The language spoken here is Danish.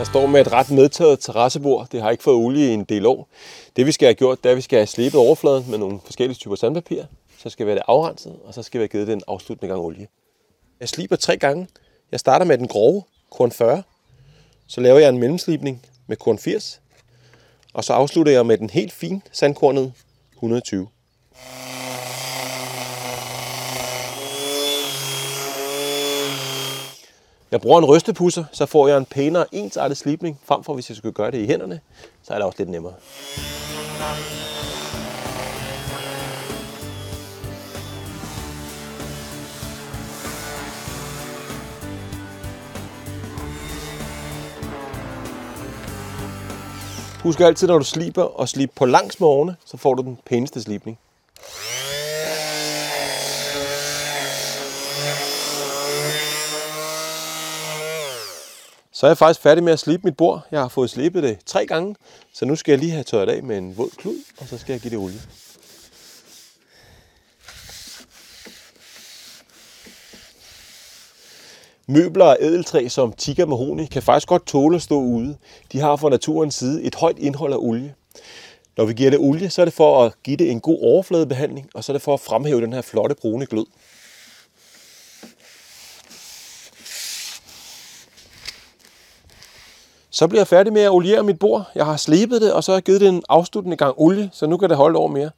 Jeg står med et ret medtaget terrassebord. Det har ikke fået olie i en del år. Det vi skal have gjort, det er, at vi skal have slebet overfladen med nogle forskellige typer sandpapir. Så skal vi have det afrenset, og så skal vi have givet det en afsluttende gang olie. Jeg sliber tre gange. Jeg starter med den grove, korn 40. Så laver jeg en mellemslibning med korn 80. Og så afslutter jeg med den helt fine sandkornet 120. Jeg bruger en rystepusser, så får jeg en pænere ensartet slibning, frem for hvis jeg skulle gøre det i hænderne, så er det også lidt nemmere. Husk altid, når du sliber, at slibe på langs med årene, så får du den pæneste slibning. Så er jeg faktisk færdig med at slibe mit bord. Jeg har fået slibet det tre gange, så nu skal jeg lige have tørret af med en våd klud, og så skal jeg give det olie. Møbler af ædeltræ som tikka mahoni kan faktisk godt tåle at stå ude. De har fra naturens side et højt indhold af olie. Når vi giver det olie, så er det for at give det en god overfladebehandling, og så er det for at fremhæve den her flotte brune glød. Så bliver jeg færdig med at oliere mit bord. Jeg har slebet det, og så har jeg givet det en afsluttende gang olie, så nu kan det holde over mere.